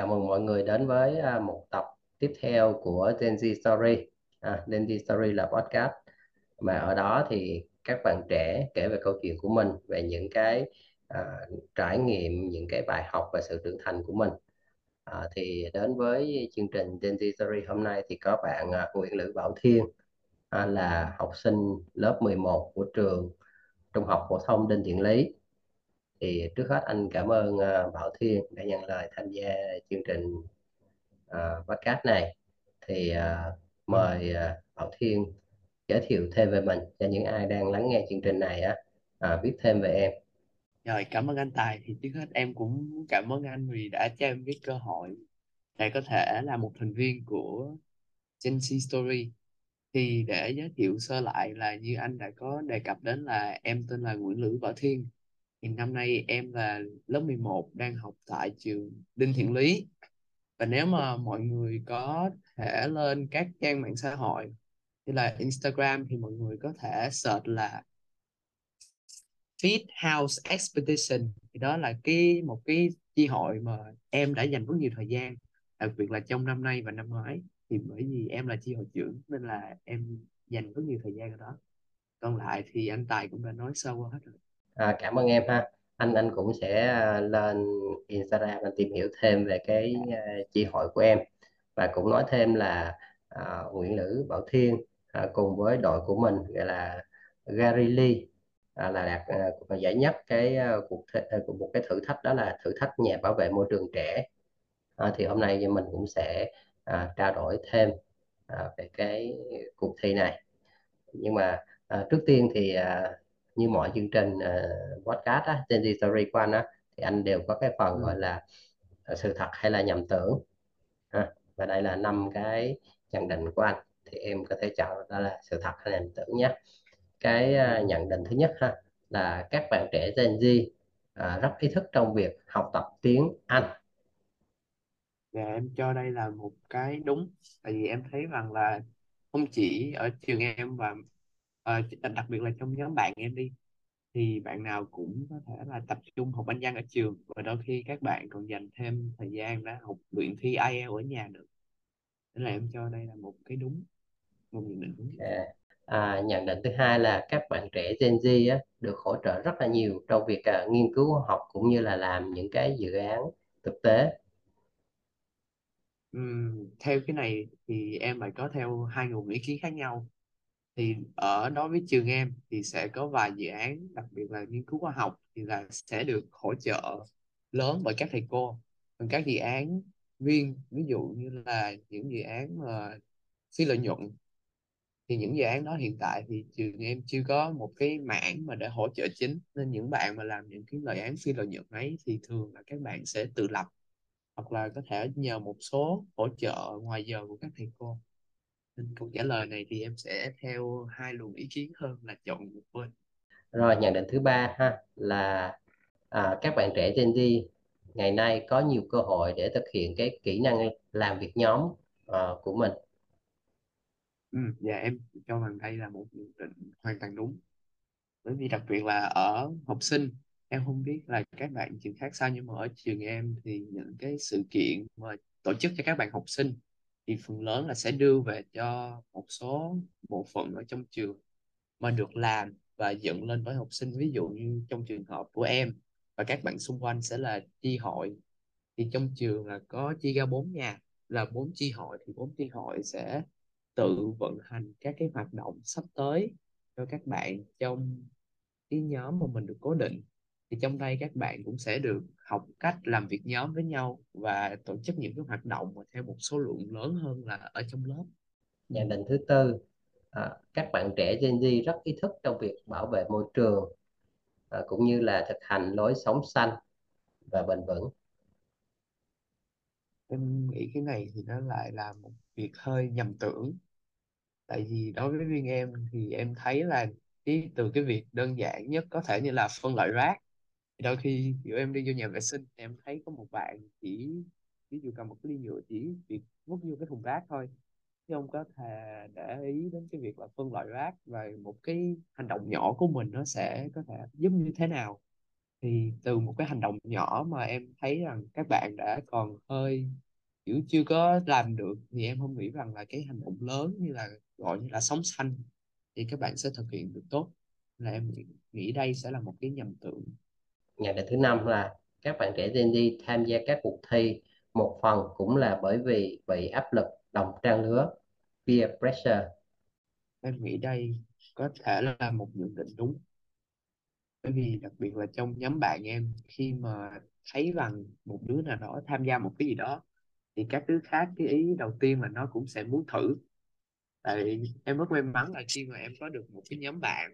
chào mừng mọi người đến với à, một tập tiếp theo của Gen Z Story. À, Gen Z Story là podcast mà ở đó thì các bạn trẻ kể về câu chuyện của mình, về những cái à, trải nghiệm, những cái bài học và sự trưởng thành của mình. À, thì đến với chương trình Gen Z Story hôm nay thì có bạn à, Nguyễn Lữ Bảo Thiên à, là học sinh lớp 11 của trường Trung học phổ thông Đinh Thiện Lý thì trước hết anh cảm ơn uh, Bảo Thiên đã nhận lời tham gia chương trình uh, podcast này. Thì uh, mời uh, Bảo Thiên giới thiệu thêm về mình cho những ai đang lắng nghe chương trình này á. Uh, biết thêm về em. Rồi cảm ơn anh Tài. Thì trước hết em cũng cảm ơn anh vì đã cho em biết cơ hội để có thể là một thành viên của Gen Z Story. Thì để giới thiệu sơ lại là như anh đã có đề cập đến là em tên là Nguyễn Lữ Bảo Thiên thì năm nay em là lớp 11 đang học tại trường Đinh Thiện Lý. Và nếu mà mọi người có thể lên các trang mạng xã hội như là Instagram thì mọi người có thể search là Feed House Expedition. Thì đó là cái, một cái chi hội mà em đã dành rất nhiều thời gian, đặc biệt là trong năm nay và năm ngoái. Thì bởi vì em là chi hội trưởng nên là em dành rất nhiều thời gian ở đó. Còn lại thì anh Tài cũng đã nói sâu qua hết rồi à, cảm ơn em ha. Anh anh cũng sẽ à, lên Instagram anh tìm hiểu thêm về cái uh, chi hội của em. Và cũng nói thêm là uh, Nguyễn Lữ Bảo Thiên uh, cùng với đội của mình gọi là Gary Lee uh, là đạt uh, giải nhất cái uh, cuộc uh, một cái thử thách đó là thử thách nhà bảo vệ môi trường trẻ. Uh, thì hôm nay mình cũng sẽ uh, trao đổi thêm uh, về cái cuộc thi này. Nhưng mà uh, trước tiên thì uh, như mọi chương trình uh, podcast á, trên The Story của anh á, thì anh đều có cái phần ừ. gọi là uh, sự thật hay là nhầm tưởng. À, và đây là năm cái nhận định của anh thì em có thể chọn đó là sự thật hay là nhầm tưởng nhé. Cái uh, nhận định thứ nhất ha là các bạn trẻ Gen Z uh, rất ý thức trong việc học tập tiếng Anh. Dạ em cho đây là một cái đúng. Tại vì em thấy rằng là không chỉ ở trường em và uh, đặc biệt là trong nhóm bạn em đi thì bạn nào cũng có thể là tập trung học Anh văn ở trường và đôi khi các bạn còn dành thêm thời gian để học luyện thi IELTS ở nhà nữa. Nên là em cho đây là một cái đúng một nhận định đúng à, à, nhận định thứ hai là các bạn trẻ Gen Z á, được hỗ trợ rất là nhiều trong việc à, nghiên cứu học cũng như là làm những cái dự án thực tế. Uhm, theo cái này thì em lại có theo hai nguồn ý kiến khác nhau thì ở đối với trường em thì sẽ có vài dự án, đặc biệt là nghiên cứu khoa học thì là sẽ được hỗ trợ lớn bởi các thầy cô. Còn các dự án riêng ví dụ như là những dự án mà phi lợi nhuận, thì những dự án đó hiện tại thì trường em chưa có một cái mảng mà để hỗ trợ chính. Nên những bạn mà làm những cái dự án phi lợi nhuận ấy thì thường là các bạn sẽ tự lập hoặc là có thể nhờ một số hỗ trợ ngoài giờ của các thầy cô câu trả lời này thì em sẽ theo hai luồng ý kiến hơn là chọn một bên. Rồi nhận định thứ ba ha là à, các bạn trẻ Gen Z ngày nay có nhiều cơ hội để thực hiện cái kỹ năng làm việc nhóm uh, của mình. Ừ, dạ em cho rằng đây là một nhận định hoàn toàn đúng. Bởi vì đặc biệt là ở học sinh em không biết là các bạn trường khác sao nhưng mà ở trường em thì những cái sự kiện mà tổ chức cho các bạn học sinh thì phần lớn là sẽ đưa về cho một số bộ phận ở trong trường mà được làm và dựng lên với học sinh. Ví dụ như trong trường hợp của em và các bạn xung quanh sẽ là chi hội, thì trong trường là có chia ra bốn nhà. Là bốn chi hội thì bốn chi hội sẽ tự vận hành các cái hoạt động sắp tới cho các bạn trong cái nhóm mà mình được cố định thì trong đây các bạn cũng sẽ được học cách làm việc nhóm với nhau và tổ chức những cái hoạt động mà theo một số lượng lớn hơn là ở trong lớp. Nhận định thứ tư à, các bạn trẻ Gen Z rất ý thức trong việc bảo vệ môi trường à, cũng như là thực hành lối sống xanh và bền vững. Em nghĩ cái này thì nó lại là một việc hơi nhầm tưởng. Tại vì đối với riêng em thì em thấy là cái từ cái việc đơn giản nhất có thể như là phân loại rác thì đôi khi kiểu em đi vô nhà vệ sinh, em thấy có một bạn chỉ, ví dụ cầm một cái ly nhựa chỉ việc vứt vô cái thùng rác thôi. Chứ không có thể để ý đến cái việc là phân loại rác và một cái hành động nhỏ của mình nó sẽ có thể giúp như thế nào. Thì từ một cái hành động nhỏ mà em thấy rằng các bạn đã còn hơi kiểu chưa có làm được, thì em không nghĩ rằng là cái hành động lớn như là, gọi như là sống xanh thì các bạn sẽ thực hiện được tốt. Là em nghĩ đây sẽ là một cái nhầm tưởng. Nhận định thứ năm là các bạn trẻ Gen Z tham gia các cuộc thi. Một phần cũng là bởi vì bị áp lực đồng trang lứa, peer pressure. Em nghĩ đây có thể là một nhận định đúng. Bởi vì đặc biệt là trong nhóm bạn em, khi mà thấy rằng một đứa nào đó tham gia một cái gì đó, thì các đứa khác cái ý đầu tiên là nó cũng sẽ muốn thử. Tại vì em rất may mắn là khi mà em có được một cái nhóm bạn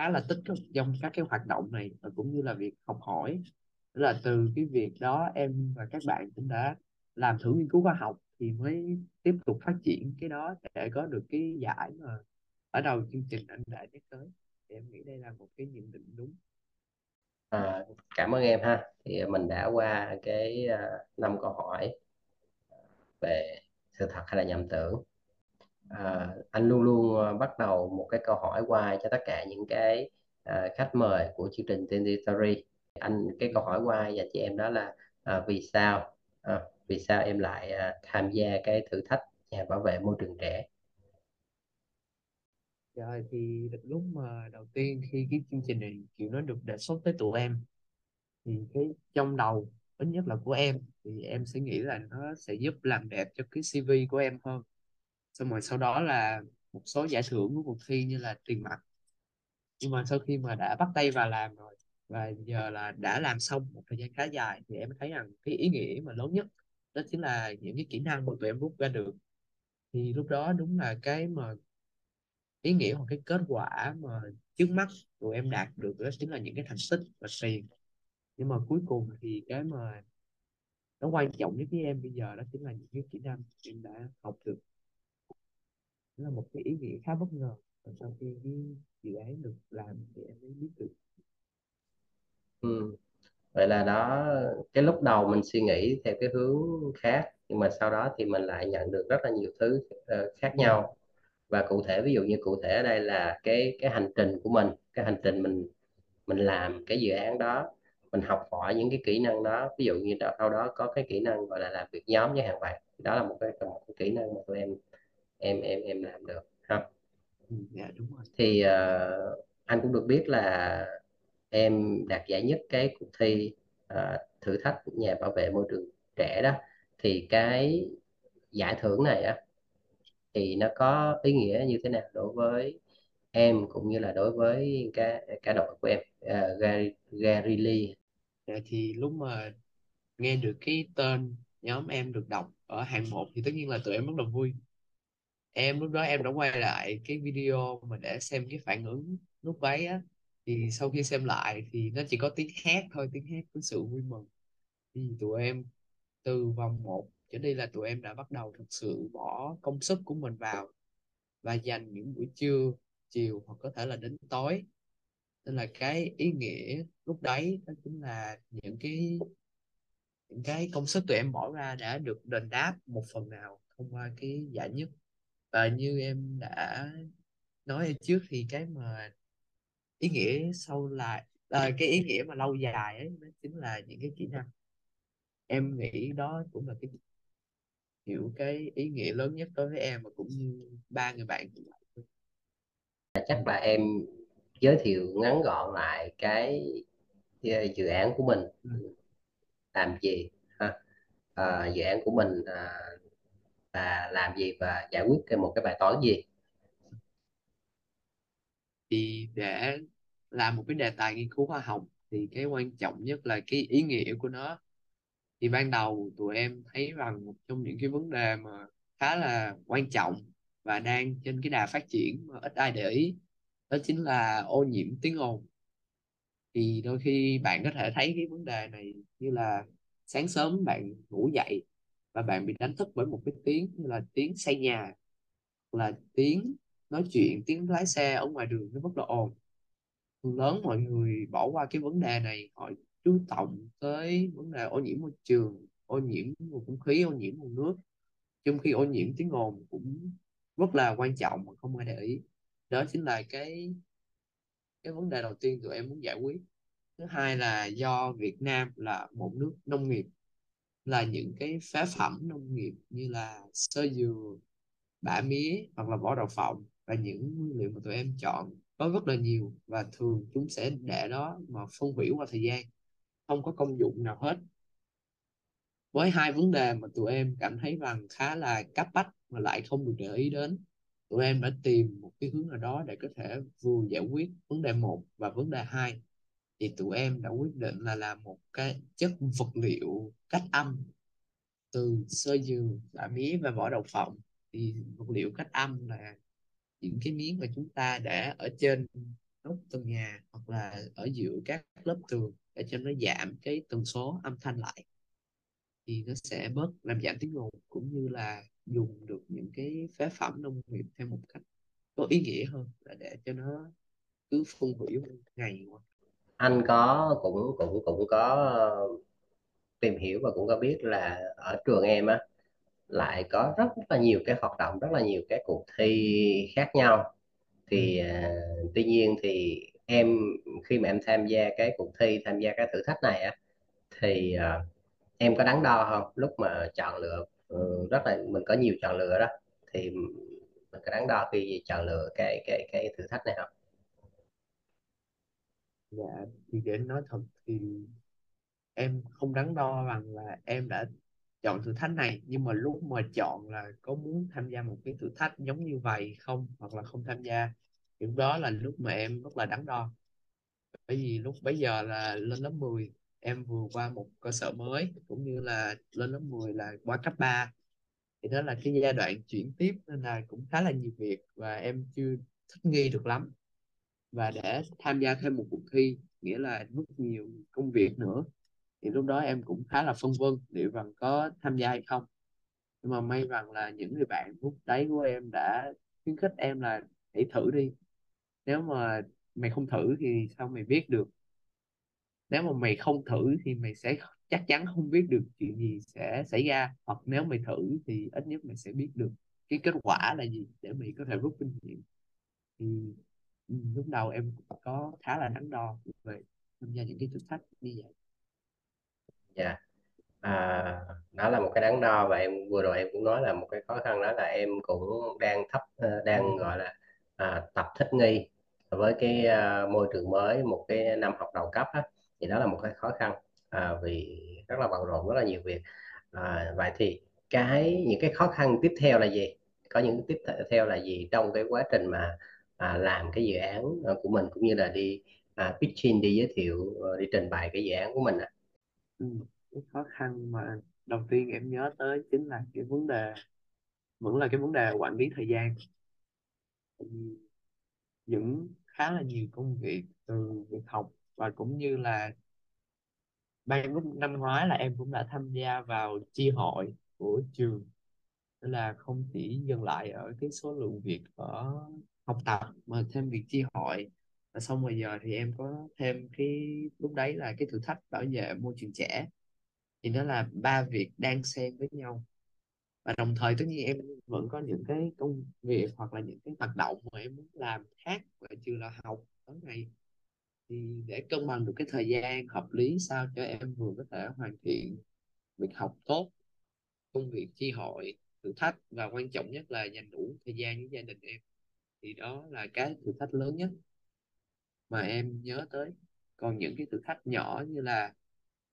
khá là tích cực trong các cái hoạt động này và cũng như là việc học hỏi. Đó là từ cái việc đó em và các bạn cũng đã làm thử nghiên cứu khoa học thì mới tiếp tục phát triển cái đó để có được cái giải mà ở đầu chương trình anh đã nhắc tới. Thì em nghĩ đây là một cái nhận định đúng. À, cảm ơn em ha. Thì mình đã qua cái à, năm câu hỏi à, về sự thật hay là nhầm tưởng à, anh luôn luôn ờ, bắt đầu một cái câu hỏi qua cho tất cả những cái à, khách mời của chương trình Gen Story. Anh cái câu hỏi qua dành cho em đó là à, vì sao à, vì sao em lại à, tham gia cái thử thách nhà bảo vệ môi trường trẻ? Rồi thì lúc mà đầu tiên khi cái chương trình này kiểu nó được đề xuất tới tụi em thì cái trong đầu ít nhất là của em thì em sẽ nghĩ là nó sẽ giúp làm đẹp cho cái CV của em hơn xong rồi sau đó là một số giải thưởng của cuộc thi như là tiền mặt. Nhưng mà sau khi mà đã bắt tay vào làm rồi, và giờ là đã làm xong một thời gian khá dài, thì em thấy rằng cái ý nghĩa mà lớn nhất đó chính là những cái kỹ năng mà tụi em rút ra được. Thì lúc đó đúng là cái mà ý nghĩa hoặc cái kết quả mà trước mắt tụi em đạt được đó chính là những cái thành tích và tiền. Nhưng mà cuối cùng thì cái mà nó quan trọng nhất với em bây giờ đó chính là những cái kỹ năng em đã học được đó là một cái ý nghĩa khá bất ngờ. Và sau khi cái dự án được làm thì em mới biết được. Ừ. vậy là đó cái lúc đầu mình suy nghĩ theo cái hướng khác nhưng mà sau đó thì mình lại nhận được rất là nhiều thứ uh, khác nhau. Và cụ thể ví dụ như cụ thể ở đây là cái cái hành trình của mình cái hành trình mình mình làm cái dự án đó mình học hỏi những cái kỹ năng đó. Ví dụ như đâu đâu đó có cái kỹ năng gọi là làm việc nhóm với hàng bạn. Đó là một cái một cái kỹ năng mà tụi em em em em làm được. Ha ừ, dạ đúng rồi. Thì ờ, anh cũng được biết là em đạt giải nhất cái cuộc thi ờ, thử thách nhà bảo vệ môi trường trẻ đó. Thì cái giải thưởng này á thì nó có ý nghĩa như thế nào đối với em cũng như là đối với cả cả đội của em uh, Gary, Gary Lee? Dạ, thì lúc mà nghe được cái tên nhóm em được đọc ở hạng một thì tất nhiên là tụi em rất là vui em lúc đó em đã quay lại cái video mà để xem cái phản ứng lúc ấy á. Thì sau khi xem lại thì nó chỉ có tiếng hét thôi, tiếng hét của sự vui mừng. Thì tụi em từ vòng một trở đi là tụi em đã bắt đầu thực sự bỏ công sức của mình vào và dành những buổi trưa, chiều hoặc có thể là đến tối. Nên là cái ý nghĩa lúc đấy đó chính là những cái những cái công sức tụi em bỏ ra đã được đền đáp một phần nào thông qua cái giải nhất và như em đã nói ở trước thì cái mà ý nghĩa sau là à, cái ý nghĩa mà lâu dài ấy nó chính là những cái kỹ năng. Em nghĩ đó cũng là cái hiểu cái ý nghĩa lớn nhất đối với em và cũng như ba người bạn chắc là em giới thiệu ngắn gọn lại cái dự án của mình. Ừ. làm gì ha? Ờ, dự án của mình à, là làm gì và giải quyết một cái bài toán gì? Thì để làm một cái đề tài nghiên cứu khoa học thì cái quan trọng nhất là cái ý nghĩa của nó. Thì ban đầu tụi em thấy rằng một trong những cái vấn đề mà khá là quan trọng và đang trên cái đà phát triển mà ít ai để ý, đó chính là ô nhiễm tiếng ồn. Thì đôi khi bạn có thể thấy cái vấn đề này như là sáng sớm bạn ngủ dậy và bạn bị đánh thức bởi một cái tiếng như là tiếng xây nhà, là tiếng nói chuyện, tiếng lái xe ở ngoài đường nó rất là ồn. Phần lớn mọi người bỏ qua cái vấn đề này, họ chú trọng tới vấn đề ô nhiễm môi trường, ô nhiễm nguồn không khí, ô nhiễm nguồn nước, trong khi ô nhiễm tiếng ồn cũng rất là quan trọng mà không ai để ý. Đó chính là cái cái vấn đề đầu tiên tụi em muốn giải quyết. Thứ hai là do Việt Nam là một nước nông nghiệp là những cái phế phẩm nông nghiệp như là sơ dừa, bã mía hoặc là vỏ đậu phộng và những nguyên liệu mà tụi em chọn có rất là nhiều và thường chúng sẽ để đó mà phân hủy qua thời gian, không có công dụng nào hết. Với hai vấn đề mà tụi em cảm thấy rằng khá là cấp bách mà lại không được để ý đến, tụi em đã tìm một cái hướng nào đó để có thể vừa giải quyết vấn đề một và vấn đề hai thì tụi em đã quyết định là làm một cái chất vật liệu cách âm từ sơ dừa bã mía và vỏ đậu phộng thì vật liệu cách âm là những cái miếng mà chúng ta để ở trên nóc tường nhà hoặc là ở giữa các lớp tường để cho nó giảm cái tần số âm thanh lại. Thì nó sẽ bớt làm giảm tiếng ồn cũng như là dùng được những cái phế phẩm nông nghiệp theo một cách có ý nghĩa hơn là để cho nó cứ phân hủy ngày qua anh có cũng cũng cũng có ờ, tìm hiểu và cũng có biết là ở trường em á lại có rất là nhiều cái hoạt động rất là nhiều cái cuộc thi khác nhau. Thì à, tuy nhiên thì em khi mà em tham gia cái cuộc thi tham gia cái thử thách này á thì à, em có đắn đo không? Lúc mà chọn lựa ừ, rất là mình có nhiều chọn lựa đó thì mình có đắn đo khi chọn lựa cái cái cái thử thách này không dạ thì để nói thật thì em không đắn đo rằng là em đã chọn thử thách này, nhưng mà lúc mà chọn là có muốn tham gia một cái thử thách giống như vậy không? Hoặc là không tham gia thì lúc đó là lúc mà em rất là đắn đo. Bởi vì lúc bấy giờ là lên lớp 10 em vừa qua một cơ sở mới, cũng như là lên lớp 10 là qua cấp 3 thì đó là cái giai đoạn chuyển tiếp, nên là cũng khá là nhiều việc và em chưa thích nghi được lắm và để tham gia thêm một cuộc thi, nghĩa là rất nhiều công việc nữa. Thì lúc đó em cũng khá là phân vân liệu rằng có tham gia hay không. Nhưng mà may rằng là những người bạn lúc đấy của em đã khuyến khích em là hãy thử đi. Nếu mà mày không thử thì sao mày biết được? Nếu mà mày không thử thì mày sẽ chắc chắn không biết được chuyện gì sẽ xảy ra. Hoặc nếu mày thử thì ít nhất mày sẽ biết được cái kết quả là gì để mày có thể rút kinh nghiệm. Thì lúc đầu em có khá là đắn đo về tham gia những cái thử thách như vậy. Dạ. À, đó là một cái đắn đo và em vừa rồi em cũng nói là một cái khó khăn đó là em cũng đang thấp ờ, đang gọi là à, tập thích nghi với cái à, môi trường mới một cái năm học đầu cấp á, thì đó là một cái khó khăn à, vì rất là bận rộn rất là nhiều việc. À, vậy thì cái những cái khó khăn tiếp theo là gì? Có những tiếp theo là gì trong cái quá trình mà à, làm cái dự án ờ, của mình cũng như là đi à, pitching đi giới thiệu ờ, đi trình bày cái dự án của mình ạ ừ. cái khó khăn mà đầu tiên em nhớ tới chính là cái vấn đề vẫn là cái vấn đề quản lý thời gian Ừ, những khá là nhiều công việc từ việc học và cũng như là ban lúc năm ngoái là em cũng đã tham gia vào chi hội của trường nên là không chỉ dừng lại ở cái số lượng việc ở học tập mà thêm việc chi hội. Và xong rồi giờ thì em có thêm cái, lúc đấy là cái thử thách bảo vệ môi trường trẻ. Thì nó là ba việc đang xen với nhau. Và đồng thời tất nhiên em vẫn có những cái công việc hoặc là những cái hoạt động mà em muốn làm khác và chưa là học tối ngày. Thì để cân bằng được cái thời gian hợp lý sao cho em vừa có thể hoàn thiện việc học tốt, công việc chi hội, thử thách và quan trọng nhất là dành đủ thời gian với gia đình em thì đó là cái thử thách lớn nhất mà em nhớ tới. Còn những cái thử thách nhỏ như là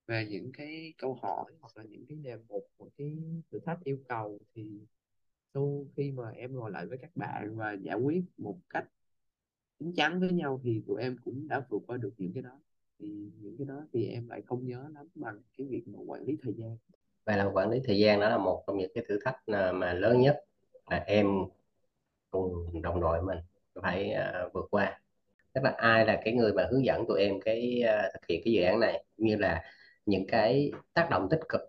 về những cái câu hỏi hoặc là những cái đề mục, một cái thử thách yêu cầu thì sau khi mà em ngồi lại với các bạn và giải quyết một cách chín chắn với nhau thì tụi em cũng đã vượt qua được những cái đó. Thì những cái đó thì em lại không nhớ lắm bằng cái việc mà quản lý thời gian. Vậy là quản lý thời gian đó là một trong những cái thử thách à, mà lớn nhất là em cùng đồng đội mình phải uh, vượt qua. Tức là ai là cái người mà hướng dẫn tụi em cái uh, thực hiện cái dự án này? Như là những cái tác động tích cực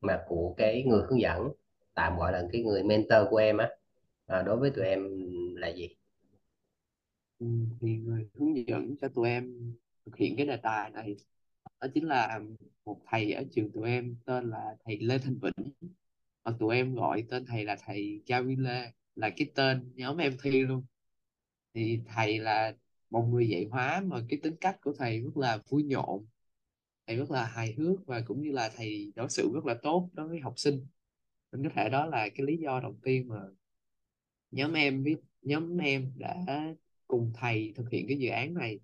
mà của cái người hướng dẫn tạm gọi là cái người mentor của em á à, đối với tụi em là gì? Ừ, thì người hướng dẫn cho tụi em thực hiện cái đề tài này đó chính là một thầy ở trường tụi em tên là thầy Lê Thanh Vĩnh. Và tụi em gọi tên thầy là thầy Gavin Lê là cái tên nhóm em thi luôn. Thì thầy là một người dạy hóa mà cái tính cách của thầy rất là vui nhộn, thầy rất là hài hước và cũng như là thầy đối xử rất là tốt đối với học sinh. Nên có thể đó là cái lý do đầu tiên mà nhóm em với nhóm em đã cùng thầy thực hiện cái dự án này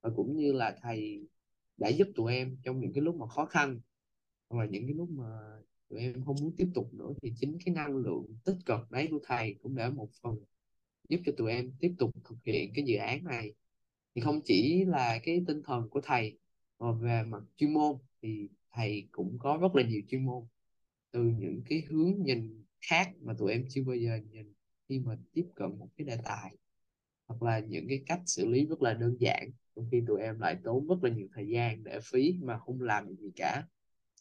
và cũng như là thầy đã giúp tụi em trong những cái lúc mà khó khăn hoặc là những cái lúc mà tụi em không muốn tiếp tục nữa thì chính cái năng lượng tích cực đấy của thầy cũng đã một phần giúp cho tụi em tiếp tục thực hiện cái dự án này. Thì không chỉ là cái tinh thần của thầy, mà về mặt chuyên môn thì thầy cũng có rất là nhiều chuyên môn. Từ những cái hướng nhìn khác mà tụi em chưa bao giờ nhìn khi mà tiếp cận một cái đề tài, hoặc là những cái cách xử lý rất là đơn giản, trong khi tụi em lại tốn rất là nhiều thời gian để phí mà không làm gì cả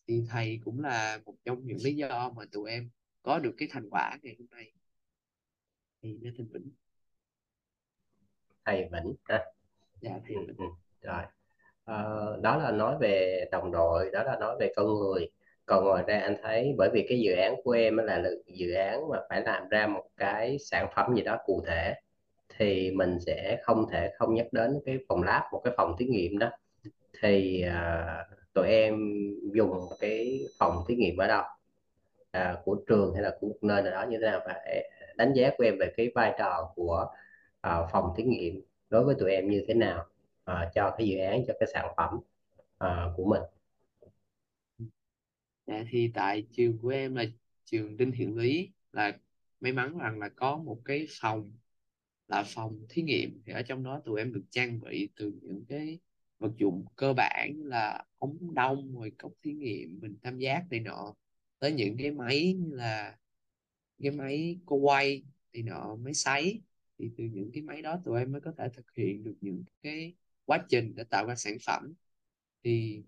thì thầy cũng là một trong những lý do mà tụi em có được cái thành quả ngày hôm nay. Thì nên thầy Vĩnh. Thầy Vĩnh ha dạ thầy ừ, Vĩnh. ừ. rồi. Ờ, đó là nói về đồng đội đó là nói về con người. Còn ngoài ra anh thấy bởi vì cái dự án của em là dự án mà phải làm ra một cái sản phẩm gì đó cụ thể thì mình sẽ không thể không nhắc đến cái phòng lab một cái phòng thí nghiệm đó. Thì à, tụi em dùng cái phòng thí nghiệm ở đâu à, của trường hay là của một nơi nào đó như thế nào và đánh giá của em về cái vai trò của à, phòng thí nghiệm đối với tụi em như thế nào à, cho cái dự án cho cái sản phẩm à, của mình. Dạ thì tại trường của em là trường Đinh Hiển Lý là may mắn rằng là có một cái phòng là phòng thí nghiệm thì ở trong đó tụi em được trang bị từ những cái vật dụng cơ bản là ống đông rồi cốc thí nghiệm mình tam giác này nọ. Tới những cái máy như là, cái máy cô quay này nọ, máy sấy. Thì từ những cái máy đó tụi em mới có thể thực hiện được những cái quá trình để tạo ra sản phẩm. Thì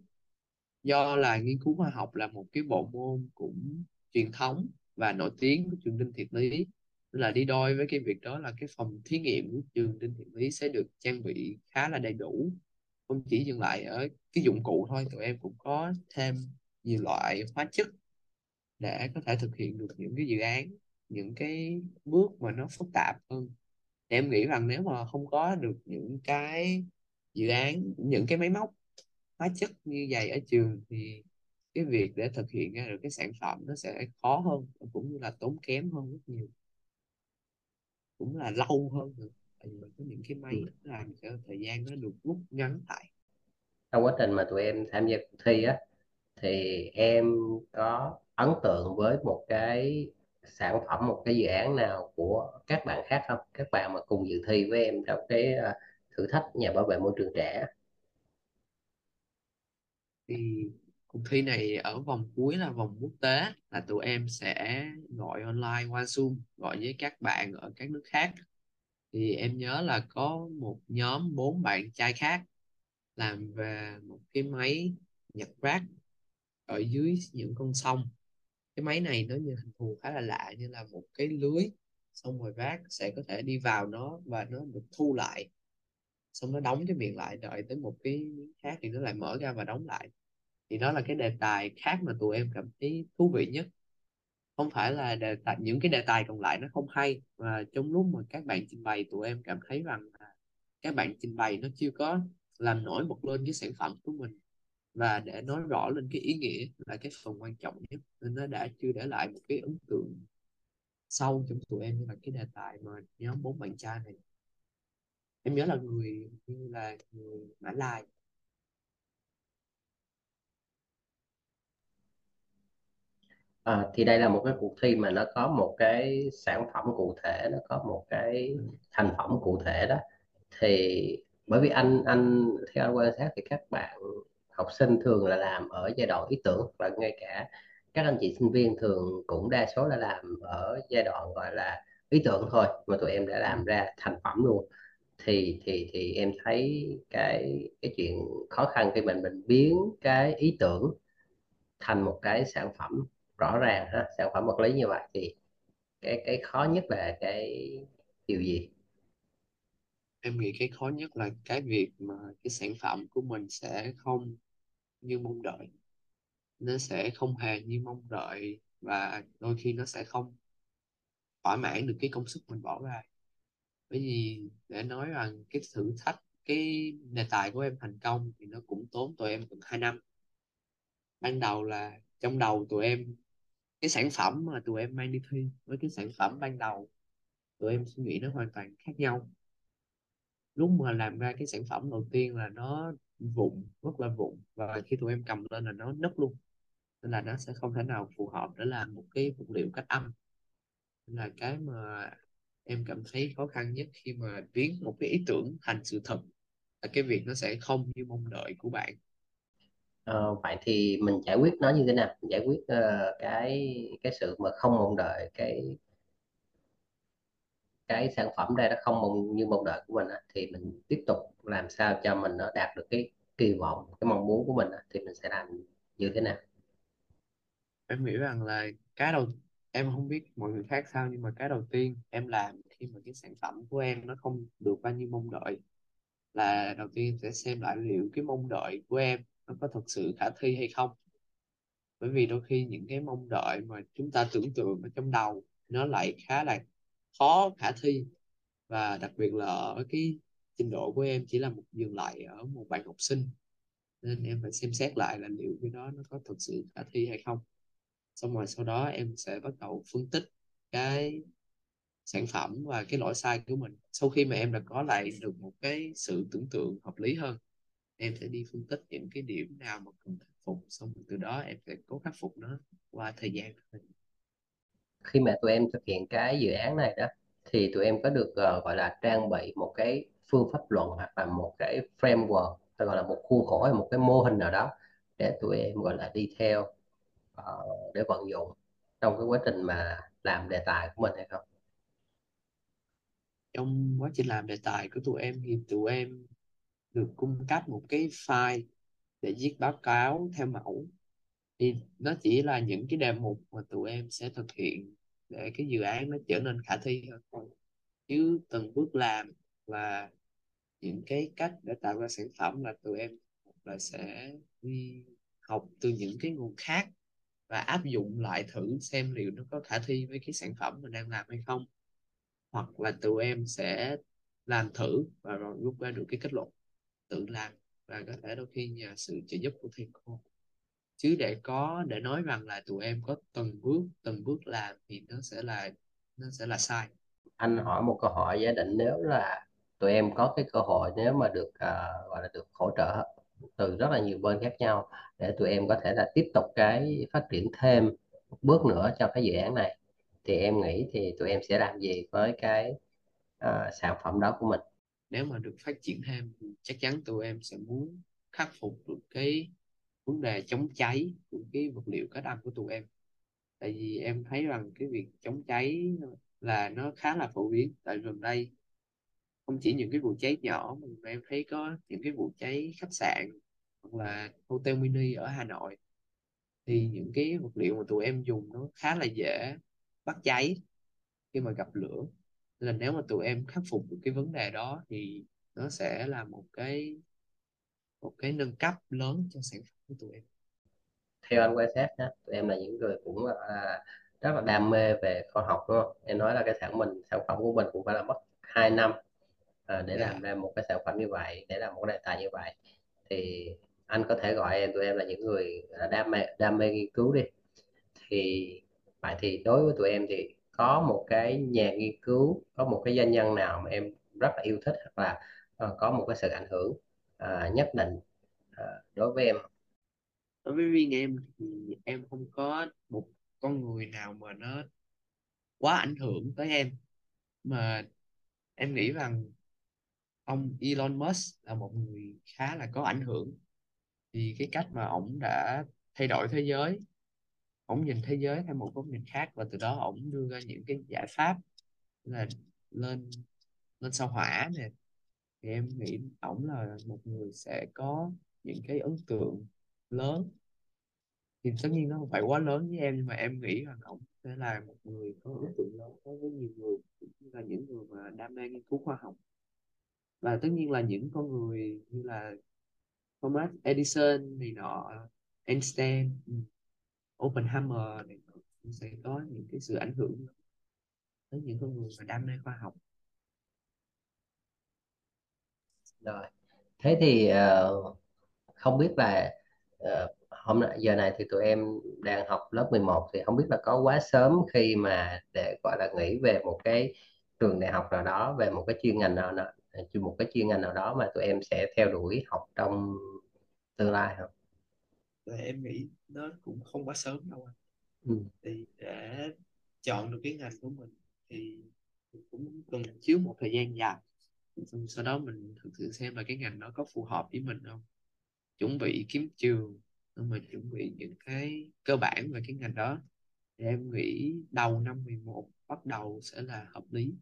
do là nghiên cứu khoa học là một cái bộ môn cũng truyền thống và nổi tiếng của trường Đinh thiệt Lý. Là đi đôi với cái việc đó là cái phòng thí nghiệm của trường Đinh Thiện Lý sẽ được trang bị khá là đầy đủ không chỉ dừng lại ở cái dụng cụ thôi, tụi em cũng có thêm nhiều loại hóa chất để có thể thực hiện được những cái dự án, những cái bước mà nó phức tạp hơn. Thì em nghĩ rằng nếu mà không có được những cái dự án, những cái máy móc hóa chất như vậy ở trường thì cái việc để thực hiện ra được cái sản phẩm nó sẽ khó hơn, cũng như là tốn kém hơn rất nhiều. Cũng là lâu hơn nữa tại vì mình có những cái máy ừ. làm cho thời gian nó được rút ngắn lại. Trong quá trình mà tụi em tham gia cuộc thi á thì em có ấn tượng với một cái sản phẩm một cái dự án nào của các bạn khác không? Các bạn mà cùng dự thi với em trong cái à, thử thách nhà bảo vệ môi trường trẻ thì cuộc thi này ở vòng cuối là vòng quốc tế là tụi em sẽ gọi online qua Zoom gọi với các bạn ở các nước khác thì em nhớ là có một nhóm bốn bạn trai khác làm về một cái máy nhặt rác ở dưới những con sông. Cái máy này nó như hình thù khá là lạ, như là một cái lưới, xong rồi rác sẽ có thể đi vào nó và nó được thu lại. Xong nó đóng cái miệng lại, đợi tới một cái miếng khác thì nó lại mở ra và đóng lại. Thì đó là cái đề tài khác mà tụi em cảm thấy thú vị nhất không phải là đề tài, những cái đề tài còn lại nó không hay. Và trong lúc mà các bạn trình bày, tụi em cảm thấy rằng các bạn trình bày nó chưa có làm nổi bật lên cái sản phẩm của mình. Và để nói rõ lên cái ý nghĩa là cái phần quan trọng nhất, nên nó đã chưa để lại một cái ấn tượng sâu trong tụi em như là cái đề tài mà nhóm bốn bạn trai này. Em nhớ là người như là người Mã Lai. À, thì đây là một cái cuộc thi mà nó có một cái sản phẩm cụ thể nó có một cái thành phẩm cụ thể đó. Thì bởi vì anh anh theo anh quan sát thì các bạn học sinh thường là làm ở giai đoạn ý tưởng và ngay cả các anh chị sinh viên thường cũng đa số là làm ở giai đoạn gọi là ý tưởng thôi mà tụi em đã làm ra thành phẩm luôn. Thì thì thì em thấy cái cái chuyện khó khăn khi mình mình biến cái ý tưởng thành một cái sản phẩm rõ ràng ha sản phẩm vật lý như vậy thì cái cái khó nhất là cái điều gì? Em nghĩ cái khó nhất là cái việc mà cái sản phẩm của mình sẽ không như mong đợi. Nó sẽ không hề như mong đợi và đôi khi nó sẽ không thỏa mãn được cái công sức mình bỏ ra. Bởi vì để nói rằng cái thử thách, cái đề tài của em thành công thì nó cũng tốn tụi em gần 2 năm. Ban đầu là trong đầu tụi em cái sản phẩm mà tụi em mang đi thi với cái sản phẩm ban đầu, tụi em suy nghĩ nó hoàn toàn khác nhau. Lúc mà làm ra cái sản phẩm đầu tiên là nó vụng rất là vụng và khi tụi em cầm lên là nó nứt luôn. Nên là nó sẽ không thể nào phù hợp để làm một cái vật liệu cách âm. Nên là cái mà em cảm thấy khó khăn nhất khi mà biến một cái ý tưởng thành sự thật là cái việc nó sẽ không như mong đợi của bạn. Ờ, vậy thì mình giải quyết nó như thế nào? Mình giải quyết ờ, cái cái sự mà không mong đợi cái cái sản phẩm ra nó không mong như mong đợi của mình á, thì mình tiếp tục làm sao cho mình nó đạt được cái kỳ vọng cái mong muốn của mình á, thì mình sẽ làm như thế nào em nghĩ rằng là cái đầu em không biết mọi người khác sao nhưng mà cái đầu tiên em làm khi mà cái sản phẩm của em nó không được bao nhiêu mong đợi là đầu tiên sẽ xem lại liệu cái mong đợi của em nó có thực sự khả thi hay không? Bởi vì đôi khi những cái mong đợi mà chúng ta tưởng tượng ở trong đầu nó lại khá là khó khả thi. Và đặc biệt là ở cái trình độ của em chỉ là một dừng lại ở một bạn học sinh. Nên em phải xem xét lại là liệu cái đó nó có thực sự khả thi hay không. Xong rồi sau đó em sẽ bắt đầu phân tích cái sản phẩm và cái lỗi sai của mình sau khi mà em đã có lại được một cái sự tưởng tượng hợp lý hơn em sẽ đi phân tích những cái điểm nào mà cần khắc phục xong từ đó em sẽ cố khắc phục nó qua thời gian khi mà tụi em thực hiện cái dự án này đó thì tụi em có được ờ, gọi là trang bị một cái phương pháp luận hoặc là một cái framework hay gọi là một khuôn khổ hay một cái mô hình nào đó để tụi em gọi là đi theo ờ, để vận dụng trong cái quá trình mà làm đề tài của mình hay không? Trong quá trình làm đề tài của tụi em thì tụi em được cung cấp một cái file để viết báo cáo theo mẫu. Thì nó chỉ là những cái đề mục mà tụi em sẽ thực hiện để cái dự án nó trở nên khả thi hơn. Chứ từng bước làm và những cái cách để tạo ra sản phẩm là tụi em là sẽ đi học từ những cái nguồn khác và áp dụng lại thử xem liệu nó có khả thi với cái sản phẩm mình đang làm hay không. Hoặc là tụi em sẽ làm thử và rồi rút ra được cái kết luận tự làm và có thể đôi khi nhờ sự trợ giúp của thầy cô. Chứ để có để nói rằng là tụi em có từng bước từng bước làm thì nó sẽ là nó sẽ là sai. Anh hỏi một câu hỏi giả định nếu là tụi em có cái cơ hội nếu mà được uh, gọi là được hỗ trợ từ rất là nhiều bên khác nhau để tụi em có thể là tiếp tục cái phát triển thêm một bước nữa cho cái dự án này thì em nghĩ thì tụi em sẽ làm gì với cái uh, sản phẩm đó của mình? Nếu mà được phát triển thêm thì chắc chắn tụi em sẽ muốn khắc phục được cái vấn đề chống cháy của cái vật liệu cách âm của tụi em. Tại vì em thấy rằng cái việc chống cháy là nó khá là phổ biến. Tại gần đây không chỉ những cái vụ cháy nhỏ mà em thấy có những cái vụ cháy khách sạn hoặc là hotel mini ở Hà Nội, thì những cái vật liệu mà tụi em dùng nó khá là dễ bắt cháy khi mà gặp lửa. Nên là nếu mà tụi em khắc phục được cái vấn đề đó thì nó sẽ là một cái một cái nâng cấp lớn cho sản phẩm của tụi em. Theo anh quan sát đó, tụi em là những người cũng à, rất là đam mê về khoa học đúng không? Em nói là cái sản mình sản phẩm của mình cũng phải là mất 2 năm à, để làm dạ ra một cái sản phẩm như vậy để làm một cái đề tài như vậy. Thì anh có thể gọi em tụi em là những người là đam mê đam mê nghiên cứu đi. Thì vậy thì đối với tụi em thì có một cái nhà nghiên cứu có một cái doanh nhân nào mà em rất là yêu thích hoặc là uh, có một cái sự ảnh hưởng uh, nhất định uh, đối với em? Đối với riêng em thì em không có một con người nào mà nó quá ảnh hưởng tới em. Mà em nghĩ rằng ông Elon Musk là một người khá là có ảnh hưởng. Vì cái cách mà ổng đã thay đổi thế giới ổng nhìn thế giới theo một góc nhìn khác, và từ đó ổng đưa ra những cái giải pháp là lên lên sao hỏa nè. Thì em nghĩ ổng là một người sẽ có những cái ấn tượng lớn. Thì tất nhiên nó không phải quá lớn với em, nhưng mà em nghĩ rằng ổng sẽ là một người có ấn tượng lớn đối với nhiều người, cũng như là những người mà đam mê nghiên cứu khoa học. Và tất nhiên là những con người như là Thomas Edison này nọ, Einstein ừ. Oppenheimer này cũng sẽ có những cái sự ảnh hưởng tới những con người mà đam mê khoa học rồi thế thì uh, không biết là uh, hôm giờ này thì tụi em đang học lớp 11 thì không biết là có quá sớm khi mà để gọi là nghĩ về một cái trường đại học nào đó về một cái chuyên ngành nào đó một cái chuyên ngành nào đó mà tụi em sẽ theo đuổi học trong tương lai không? Và em nghĩ nó cũng không quá sớm đâu anh. Ừ. thì để chọn được cái ngành của mình thì cũng cần chiếu một thời gian dài. Xong sau đó mình thực sự xem là cái ngành đó có phù hợp với mình không. Chuẩn bị kiếm trường xong rồi chuẩn bị những cái cơ bản về cái ngành đó. Thì em nghĩ đầu năm 11 bắt đầu sẽ là hợp lý.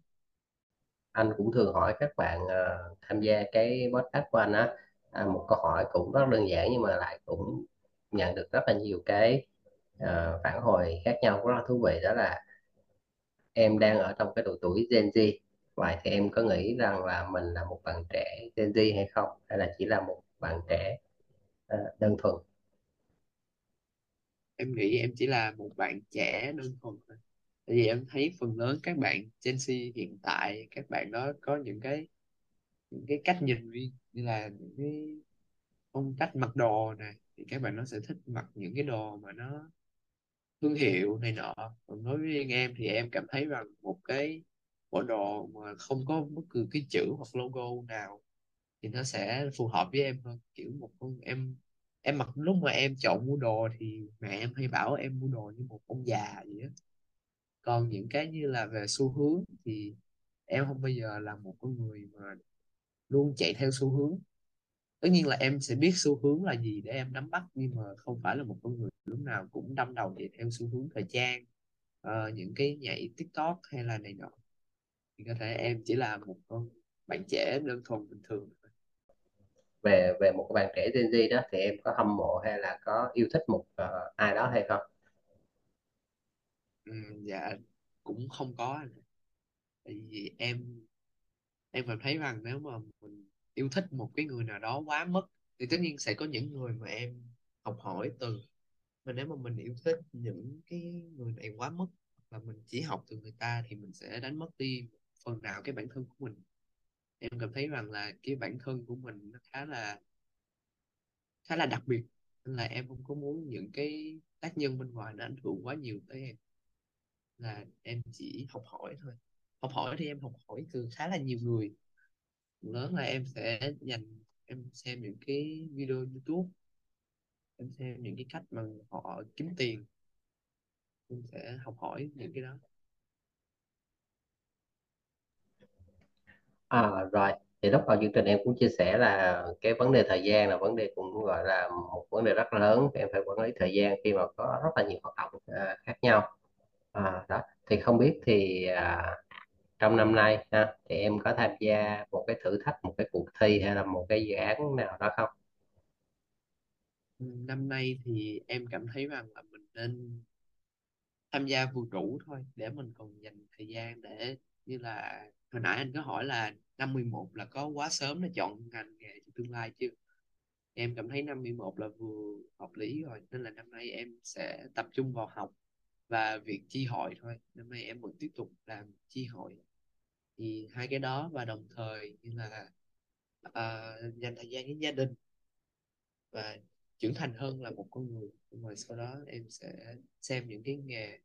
Anh cũng thường hỏi các bạn ờ, tham gia cái podcast của anh á. À, một câu hỏi cũng rất đơn giản nhưng mà lại cũng nhận được rất là nhiều cái uh, phản hồi khác nhau rất là thú vị đó là em đang ở trong cái độ tuổi Gen Z. Vậy thì em có nghĩ rằng là mình là một bạn trẻ Gen Z hay không? Hay là chỉ là một bạn trẻ uh, đơn thuần? Em nghĩ em chỉ là một bạn trẻ đơn thuần thôi. Tại vì em thấy phần lớn các bạn Gen Z hiện tại các bạn đó có những cái những cái cách nhìn riêng như là những cái phong cách mặc đồ này thì các bạn nó sẽ thích mặc những cái đồ mà nó thương hiệu này nọ. Còn đối với riêng em thì em cảm thấy rằng một cái bộ đồ mà không có bất cứ cái chữ hoặc logo nào thì nó sẽ phù hợp với em hơn. Kiểu một con em em mặc lúc mà em chọn mua đồ thì mẹ em hay bảo em mua đồ như một ông già vậy á. Còn những cái như là về xu hướng thì em không bao giờ là một con người mà luôn chạy theo xu hướng tất nhiên là em sẽ biết xu hướng là gì để em nắm bắt nhưng mà không phải là một con người lúc nào cũng đâm đầu chạy theo xu hướng thời trang ờ, những cái nhảy TikTok hay là này nọ. Thì có thể em chỉ là một con bạn trẻ đơn thuần bình thường. Về về một bạn trẻ Gen Z đó thì em có hâm mộ hay là có yêu thích một ờ, ai đó hay không? Ừ, dạ cũng không có tại vì em em cảm thấy rằng nếu mà mình yêu thích một cái người nào đó quá mức thì tất nhiên sẽ có những người mà em học hỏi từ. Mà nếu mà mình yêu thích những cái người này quá mức và mình chỉ học từ người ta thì mình sẽ đánh mất đi phần nào cái bản thân của mình. Em cảm thấy rằng là cái bản thân của mình nó khá là khá là đặc biệt, nên là em không có muốn những cái tác nhân bên ngoài nó ảnh hưởng quá nhiều tới em. Là em chỉ học hỏi thôi. Học hỏi thì em học hỏi từ khá là nhiều người lớn là em sẽ dành em xem những cái video YouTube em xem những cái cách mà họ kiếm tiền. Em sẽ học hỏi những cái đó. À rồi, thì lúc đầu chương trình em cũng chia sẻ là cái vấn đề thời gian là vấn đề cũng gọi là một vấn đề rất lớn. Em phải quản lý thời gian khi mà có rất là nhiều hoạt động à, khác nhau. À, đó, thì không biết thì à, trong năm nay ha, thì em có tham gia một cái thử thách, một cái cuộc thi hay là một cái dự án nào đó không? Ừ, năm nay thì em cảm thấy rằng là mình nên tham gia vừa đủ thôi để mình còn dành thời gian để như là hồi nãy anh có hỏi là năm 11 là có quá sớm để chọn ngành nghề cho tương lai chưa? Em cảm thấy năm 11 là vừa hợp lý rồi nên là năm nay em sẽ tập trung vào học và việc chi hội thôi. Năm nay em vẫn tiếp tục làm chi hội thì hai cái đó và đồng thời như là à, dành thời gian với gia đình và trưởng thành hơn là một con người nhưng mà sau đó em sẽ xem những cái nghề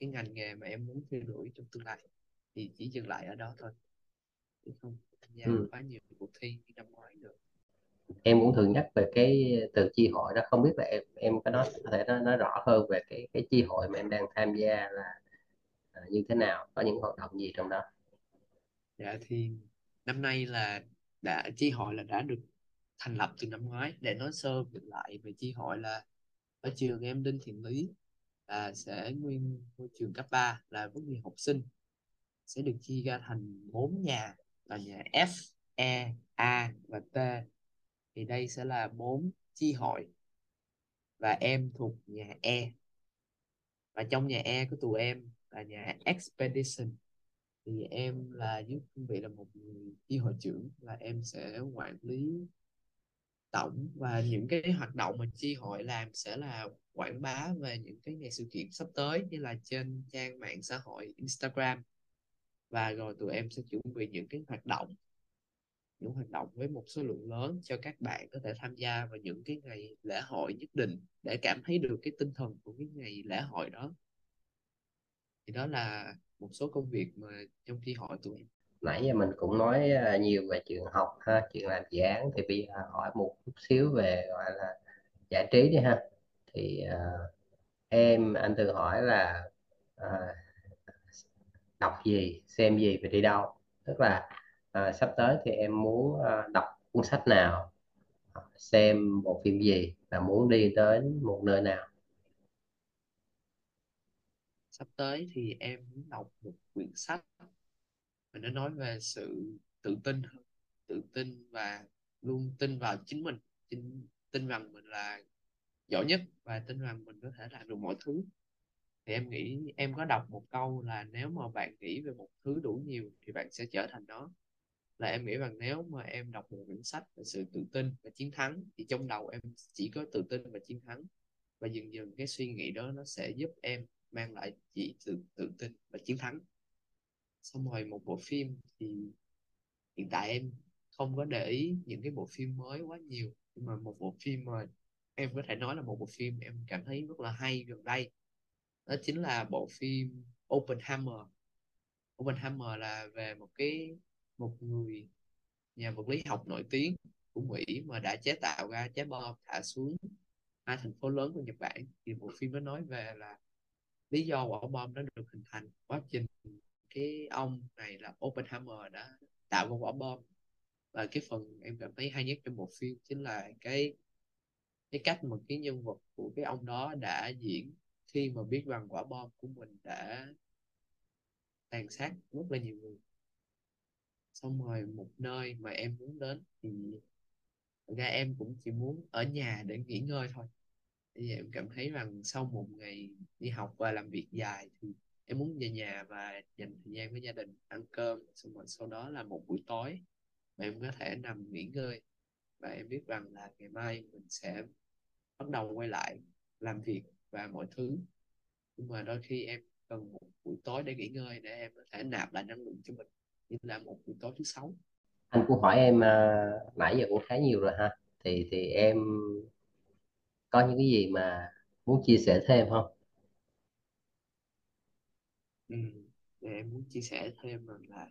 cái ngành nghề mà em muốn theo đuổi trong tương lai thì chỉ dừng lại ở đó thôi chứ không tham gia Ừ. quá nhiều cuộc thi như năm ngoái được Em cũng thường nhắc về cái từ chi hội đó, không biết là em em có nói có thể nói, nói rõ hơn về cái cái chi hội mà em đang tham gia là à, như thế nào, có những hoạt động gì trong đó dạ thì năm nay là đã chi hội là đã được thành lập từ năm ngoái. Để nói sơ lại về chi hội là ở trường em Đinh Thiện Lý là sẽ nguyên môi trường cấp 3 là vấn nhiều học sinh. Sẽ được chia ra thành bốn nhà là nhà F, E, A và T. Thì đây sẽ là bốn chi hội và em thuộc nhà E. Và trong nhà E của tụi em là nhà Expedition thì em là dưới cương vị là một người chi hội trưởng và em sẽ quản lý tổng và những cái hoạt động mà chi hội làm sẽ là quảng bá về những cái ngày sự kiện sắp tới như là trên trang mạng xã hội Instagram. Và rồi tụi em sẽ chuẩn bị những cái hoạt động, những hoạt động với một số lượng lớn cho các bạn có thể tham gia vào những cái ngày lễ hội nhất định để cảm thấy được cái tinh thần của cái ngày lễ hội đó thì đó là một số công việc mà trong khi hỏi tụi em nãy giờ mình cũng nói à, nhiều về chuyện học ha chuyện làm dự án. Thì bây giờ hỏi một chút xíu về gọi là giải trí đi ha. Thì uh, em anh tự hỏi là uh, đọc gì xem gì và đi đâu? Tức là uh, sắp tới thì em muốn uh, đọc cuốn sách nào xem bộ phim gì và muốn đi đến một nơi nào? Sắp tới thì em muốn đọc một quyển sách mà nó nói về sự tự tin hơn tự tin và luôn tin vào chính mình tin, tin rằng mình là giỏi nhất và tin rằng mình có thể làm được mọi thứ. Thì em nghĩ em có đọc một câu là nếu mà bạn nghĩ về một thứ đủ nhiều thì bạn sẽ trở thành nó. Là em nghĩ rằng nếu mà em đọc một quyển sách về sự tự tin và chiến thắng thì trong đầu em chỉ có tự tin và chiến thắng. Và dần dần cái suy nghĩ đó nó sẽ giúp em mang lại chỉ tự tự tin và chiến thắng. Xong rồi một bộ phim thì hiện tại em không có để ý những cái bộ phim mới quá nhiều, nhưng mà một bộ phim mà em có thể nói là một bộ phim em cảm thấy rất là hay gần đây. Đó chính là bộ phim Oppenheimer. Oppenheimer là về một cái, một người nhà vật lý học nổi tiếng của Mỹ mà đã chế tạo ra trái bom thả xuống hai thành phố lớn của Nhật Bản. Thì bộ phim nó nói về là lý do quả bom nó được hình thành quá trình cái ông này là Oppenheimer đã tạo ra quả bom. Và cái phần em cảm thấy hay nhất trong bộ phim chính là cái cái cách mà cái nhân vật của cái ông đó đã diễn khi mà biết rằng quả bom của mình đã tàn sát rất là nhiều người. Xong rồi một nơi mà em muốn đến thì ra em cũng chỉ muốn ở nhà để nghỉ ngơi thôi thì em cảm thấy rằng sau một ngày đi học và làm việc dài thì em muốn về nhà và dành thời gian với gia đình ăn cơm xong rồi sau đó là một buổi tối mà em có thể nằm nghỉ ngơi. Và em biết rằng là ngày mai mình sẽ bắt đầu quay lại làm việc và mọi thứ. Nhưng mà đôi khi em cần một buổi tối để nghỉ ngơi để em có thể nạp lại năng lượng cho mình như là một buổi tối thứ sáu. Anh cũng hỏi em à, nãy giờ cũng khá nhiều rồi ha. Thì thì em có những cái gì mà muốn chia sẻ thêm không ừ. Thì em muốn chia sẻ thêm rằng là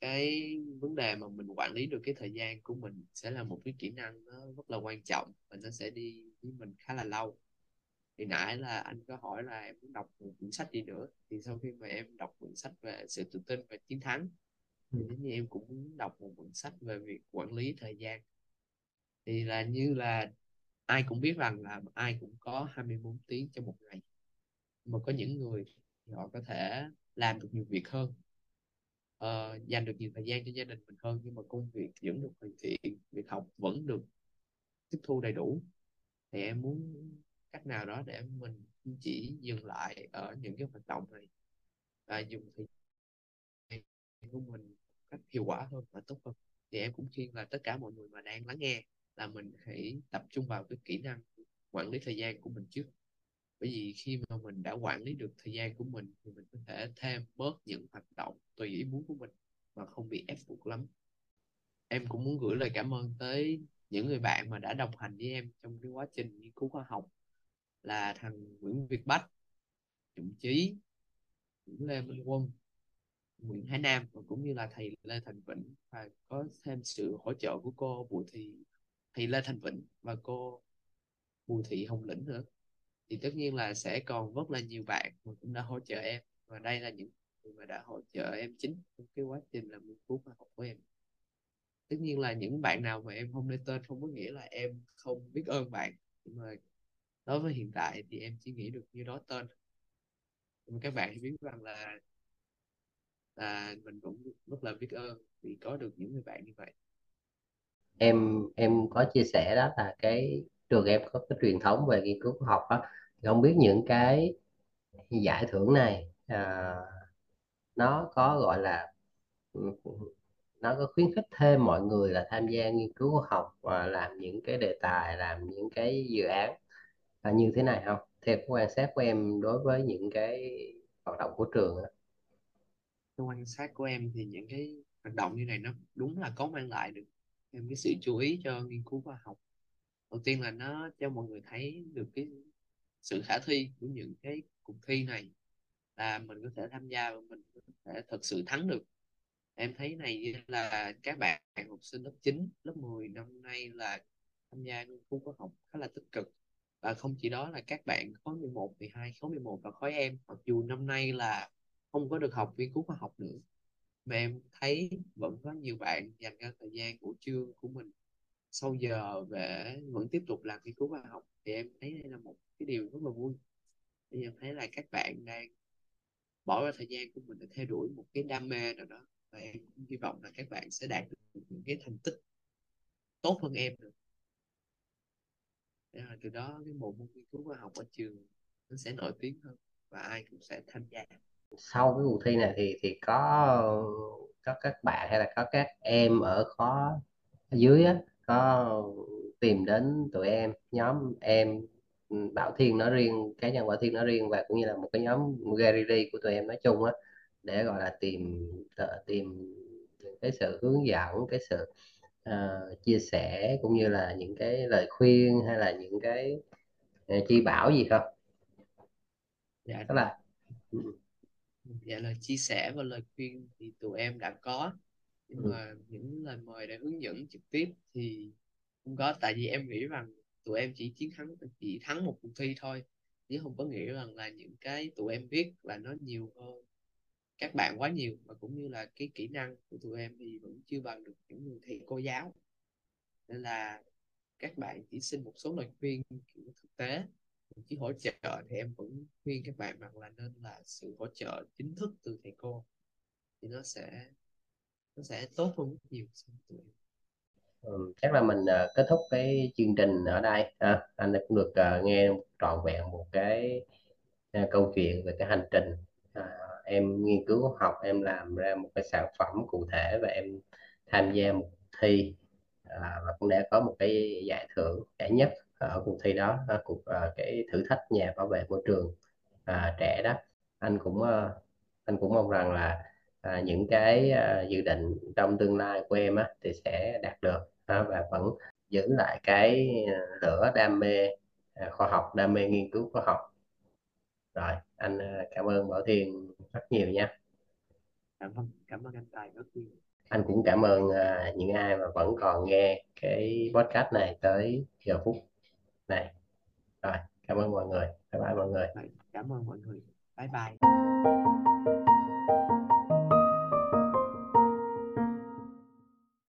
cái vấn đề mà mình quản lý được cái thời gian của mình sẽ là một cái kỹ năng nó rất là quan trọng và nó sẽ đi với mình khá là lâu thì nãy là anh có hỏi là em muốn đọc một quyển sách gì nữa thì sau khi mà em đọc quyển sách về sự tự tin và chiến thắng Ừ. thì giống như em cũng muốn đọc một quyển sách về việc quản lý thời gian thì là như là ai cũng biết rằng là ai cũng có 24 tiếng trong một ngày. Mà có những người thì họ có thể làm được nhiều việc hơn. Uh, dành được nhiều thời gian cho gia đình mình hơn nhưng mà công việc vẫn được hoàn thiện việc học vẫn được tiếp thu đầy đủ. Thì em muốn cách nào đó để mình chỉ dừng lại ở những cái hoạt động này và dùng thời gian của mình một cách hiệu quả hơn và tốt hơn. Thì em cũng khuyên là tất cả mọi người mà đang lắng nghe là mình hãy tập trung vào cái kỹ năng quản lý thời gian của mình trước. Bởi vì khi mà mình đã quản lý được thời gian của mình thì mình có thể thêm bớt những hoạt động tùy ý muốn của mình mà không bị ép buộc lắm. Em cũng muốn gửi lời cảm ơn tới những người bạn mà đã đồng hành với em trong cái quá trình nghiên cứu khoa học là thằng Nguyễn Việt Bách, Trụng Chí, Nguyễn Lê Minh Quân, Nguyễn Hải Nam và cũng như là thầy Lê Thành Vĩnh. Và có thêm sự hỗ trợ của cô Bùi Thị thì Lê Thành Vĩnh và cô Bùi Thị Hồng Lĩnh nữa. Thì tất nhiên là sẽ còn rất là nhiều bạn mà cũng đã hỗ trợ em. Và đây là những người mà đã hỗ trợ em chính trong cái quá trình làm nghiên cứu khoa học của em. Tất nhiên là những bạn nào mà em không lên tên không có nghĩa là em không biết ơn bạn. Nhưng mà đối với hiện tại thì em chỉ nghĩ được như đó tên. Nhưng các bạn biết rằng là là mình cũng rất là biết ơn vì có được những người bạn như vậy em em có chia sẻ đó là cái trường em có cái truyền thống về nghiên cứu khoa học đó thì không biết những cái giải thưởng này à, nó có gọi là nó có khuyến khích thêm mọi người là tham gia nghiên cứu khoa học và làm những cái đề tài làm những cái dự án là như thế này không theo quan sát của em đối với những cái hoạt động của trường đó. Theo quan sát của em thì những cái hoạt động như này nó đúng là có mang lại được thêm cái sự chú ý cho nghiên cứu khoa học. Đầu tiên là nó cho mọi người thấy được cái sự khả thi của những cái cuộc thi này là mình có thể tham gia và mình có thể thật sự thắng được. Em thấy này là các bạn học sinh lớp 9, lớp 10 năm nay là tham gia nghiên cứu khoa học khá là tích cực. Và không chỉ đó là các bạn khối 11, 12, khối 11 và khối em mặc dù năm nay là không có được học nghiên cứu khoa học nữa mà em thấy vẫn có nhiều bạn dành ra thời gian của chương của mình. Sau giờ để vẫn tiếp tục làm nghiên cứu khoa học, thì em thấy đây là một cái điều rất là vui. Thì em thấy là các bạn đang bỏ ra thời gian của mình để theo đuổi một cái đam mê nào đó, và em cũng hy vọng là các bạn sẽ đạt được những cái thành tích tốt hơn em được. Để là từ đó cái bộ môn nghiên cứu khoa học ở trường nó sẽ nổi tiếng hơn và ai cũng sẽ tham gia sau cái cuộc thi này thì thì có có các bạn hay là có các em ở khóa ở dưới á, có tìm đến tụi em nhóm em ừ, Bảo Thiên nói riêng cá nhân Bảo Thiên nói riêng và cũng như là một cái nhóm gallery của tụi em nói chung á để gọi là tìm tìm cái sự hướng dẫn cái sự uh, chia sẻ cũng như là những cái lời khuyên hay là những cái uh, chi bảo gì không? Dạ tức là ừ dạ lời chia sẻ và lời khuyên thì tụi em đã có. Nhưng ừ, mà những lời mời để hướng dẫn trực tiếp thì không có. Tại vì em nghĩ rằng tụi em chỉ chiến thắng chỉ thắng một cuộc thi thôi. Chứ không có nghĩa rằng là những cái tụi em biết là nó nhiều hơn các bạn quá nhiều. Và cũng như là cái kỹ năng của tụi em thì vẫn chưa bằng được những người thầy cô giáo. Nên là các bạn chỉ xin một số lời khuyên kiểu thực tế chứ hỗ trợ thì em vẫn khuyên các bạn rằng là nên là sự hỗ trợ chính thức từ thầy cô thì nó sẽ nó sẽ tốt hơn rất nhiều so với tụi em. Ừ, chắc là mình uh, kết thúc cái chương trình ở đây. Ha. anh cũng được uh, nghe trọn vẹn một cái uh, câu chuyện về cái hành trình. Uh, em nghiên cứu học em làm ra một cái sản phẩm cụ thể và em tham gia một thi. Uh, và cũng đã có một cái giải thưởng giải nhất ở cuộc thi đó à, cuộc à, cái thử thách nhà bảo vệ môi trường trẻ đó. Anh cũng anh cũng mong rằng là à, những cái à, dự định trong tương lai của em á, thì sẽ đạt được à, và vẫn giữ lại cái lửa đam mê à, khoa học đam mê nghiên cứu khoa học. Rồi anh à, cảm ơn Bảo Thiên rất nhiều nha. Cảm ơn cảm ơn anh Tài rất nhiều. Anh cũng cảm ơn à, những ai mà vẫn còn nghe cái podcast này tới giờ phút này rồi, cảm ơn mọi người. Bye bye mọi người. Cảm ơn mọi người. Bye bye.